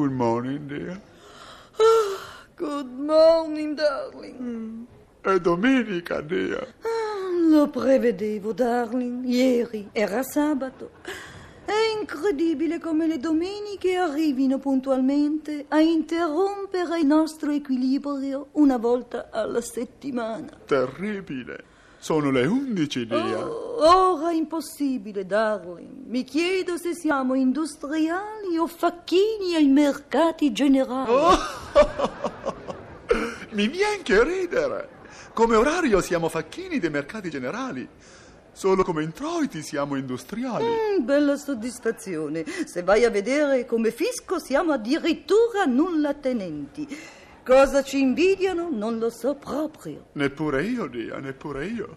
Good morning, dear. Good morning, darling. È domenica, dear. Lo prevedevo, darling. Ieri era sabato. È incredibile come le domeniche arrivino puntualmente a interrompere il nostro equilibrio una volta alla settimana. Terribile. Sono le undici, dear. Oh, ora è impossibile, darling. Mi chiedo se siamo industriali o facchini ai mercati generali. Mi viene che ridere. Come orario siamo facchini dei mercati generali. Solo come introiti siamo industriali. Mm, bella soddisfazione. Se vai a vedere come fisco siamo addirittura nulla tenenti. Cosa ci invidiano non lo so proprio. Neppure io, Dia, neppure io.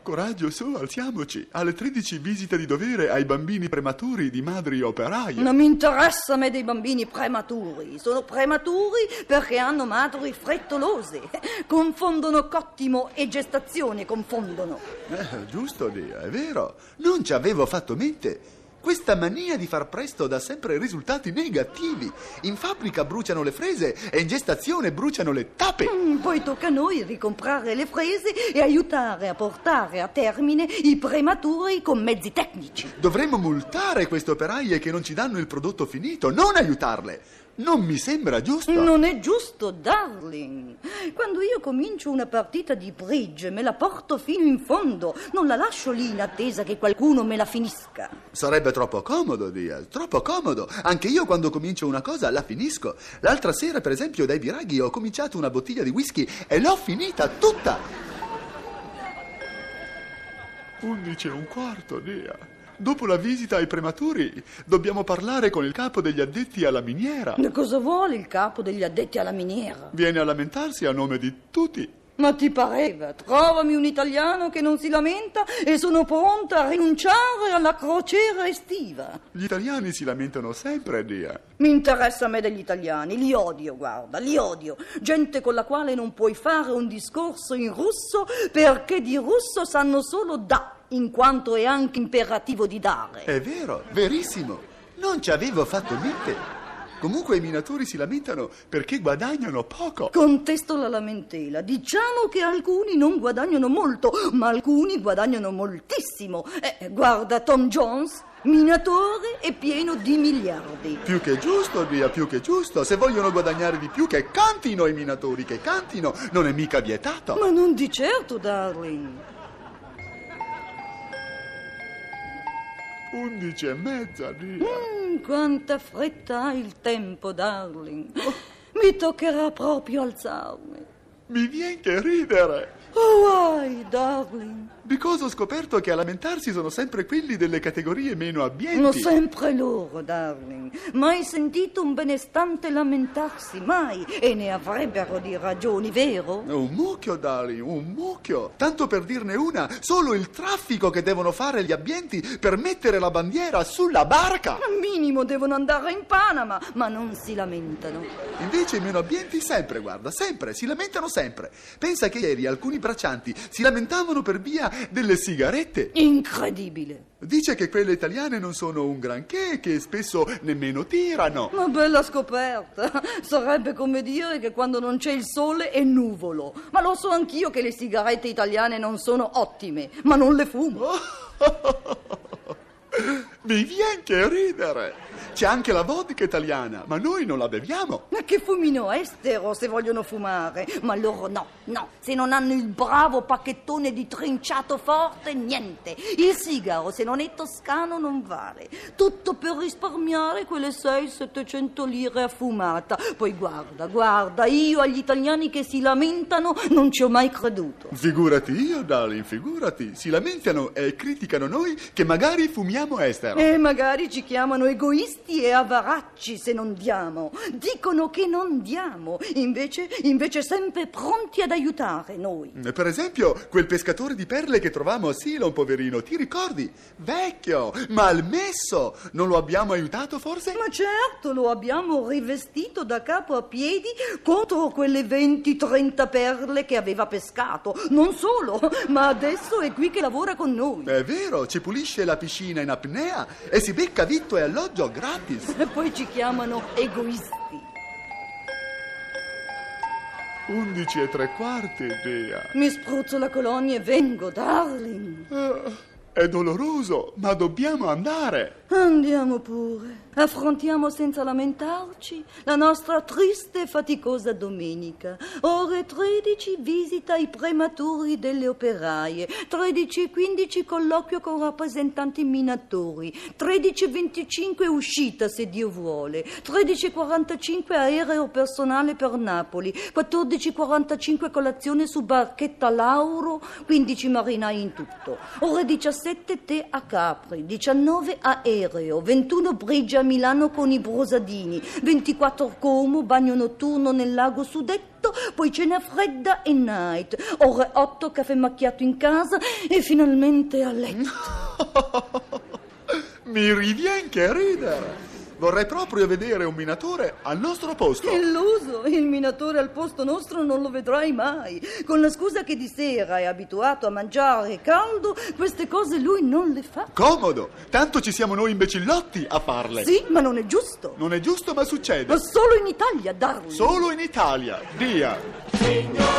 Coraggio, su, alziamoci. Alle 13 visita di dovere ai bambini prematuri di madri operaie. Non mi interessa a me dei bambini prematuri. Sono prematuri perché hanno madri frettolose. Confondono cottimo e gestazione, confondono. Eh, giusto, Dia, è vero. Non ci avevo fatto mente. Questa mania di far presto dà sempre risultati negativi. In fabbrica bruciano le frese e in gestazione bruciano le tappe. Mm, Poi tocca a noi ricomprare le frese e aiutare a portare a termine i prematuri con mezzi tecnici. Dovremmo multare queste operaie che non ci danno il prodotto finito, non aiutarle. Non mi sembra giusto. Non è giusto, darling. Quando io comincio una partita di bridge, me la porto fino in fondo. Non la lascio lì in attesa che qualcuno me la finisca. Sarebbe troppo comodo, Diaz, troppo comodo. Anche io quando comincio una cosa la finisco. L'altra sera, per esempio, dai biraghi ho cominciato una bottiglia di whisky e l'ho finita tutta. Undici e un quarto, Dia. Dopo la visita ai prematuri, dobbiamo parlare con il capo degli addetti alla miniera. E cosa vuole il capo degli addetti alla miniera? Viene a lamentarsi a nome di tutti. Ma ti pareva? Trovami un italiano che non si lamenta e sono pronta a rinunciare alla crociera estiva. Gli italiani si lamentano sempre, Dia. Mi interessa a me degli italiani, li odio, guarda, li odio. Gente con la quale non puoi fare un discorso in russo perché di russo sanno solo da, in quanto è anche imperativo di dare. È vero, verissimo. Non ci avevo fatto mente. Comunque i minatori si lamentano perché guadagnano poco. Contesto la lamentela. Diciamo che alcuni non guadagnano molto, ma alcuni guadagnano moltissimo. Eh, guarda Tom Jones, minatore e pieno di miliardi. Più che giusto, Dia, più che giusto. Se vogliono guadagnare di più, che cantino i minatori, che cantino. Non è mica vietato. Ma non di certo, darling. Undici e mezza, Dia. Mm, quanta fretta ha il tempo, darling. Mi toccherà proprio alzarmi. Mi viene che ridere. Oh, why, darling? Because ho scoperto che a lamentarsi sono sempre quelli delle categorie meno abbienti. Sono sempre loro, darling. Mai sentito un benestante lamentarsi, mai. E ne avrebbero di ragioni, vero? Un mucchio, darling, un mucchio. Tanto per dirne una, solo il traffico che devono fare gli abbienti per mettere la bandiera sulla barca. Al minimo devono andare in Panama, ma non si lamentano. Invece i meno abbienti sempre, guarda, sempre, si lamentano sempre. Pensa che ieri alcuni braccianti si lamentavano per via delle sigarette. Incredibile. Dice che quelle italiane non sono un granché e che spesso nemmeno tirano. Una bella scoperta. Sarebbe come dire che quando non c'è il sole è nuvolo. Ma lo so anch'io che le sigarette italiane non sono ottime, ma non le fumo. Mi viene che ridere. C'è anche la vodka italiana, ma noi non la beviamo. Ma che fumino estero se vogliono fumare. Ma loro no, no. Se non hanno il bravo pacchettone di trinciato forte, niente. Il sigaro, se non è toscano, non vale. Tutto per risparmiare quelle 600-700 lire a fumata. Poi guarda, guarda, io agli italiani che si lamentano non ci ho mai creduto. Figurati io, darling, figurati. Si lamentano e criticano noi che magari fumiamo estero. E magari ci chiamano egoisti e avaracci se non diamo. Dicono che non diamo, invece, invece sempre pronti ad aiutare noi. Per esempio, quel pescatore di perle che trovammo a Silon, poverino, ti ricordi? Vecchio, malmesso. Non lo abbiamo aiutato forse? Ma certo, lo abbiamo rivestito da capo a piedi contro quelle 20-30 perle che aveva pescato. Non solo, ma adesso è qui che lavora con noi. È vero, ci pulisce la piscina in apnea e si becca vitto e alloggio gratis. E poi ci chiamano egoisti. 11 e tre quarti, Dea. Mi spruzzo la colonia e vengo, darling. Ah, è doloroso, ma dobbiamo andare. Andiamo pure. Affrontiamo senza lamentarci la nostra triste e faticosa domenica. Ore 13 visita ai prematuri delle operaie, 13 e 15 colloquio con rappresentanti minatori, 13 e 25 uscita se Dio vuole, 13 e 45 aereo personale per Napoli, 14 e 45 colazione su barchetta Lauro, 15 marinai in tutto. Ore 17 tè a Capri, 19 aereo, 21 Brigia Milano con i brosadini, 24 Como, bagno notturno nel lago Sudetto, poi cena fredda e night, ore 8 caffè macchiato in casa e finalmente a letto. Mi riviene che ridere. Vorrei proprio vedere un minatore al nostro posto. Illuso, il minatore al posto nostro non lo vedrai mai. Con la scusa che di sera è abituato a mangiare caldo, queste cose lui non le fa. Comodo, tanto ci siamo noi imbecillotti a farle. Sì, ma non è giusto. Non è giusto, ma succede. Ma solo in Italia, Darwin. Solo in Italia. Dia. Signore?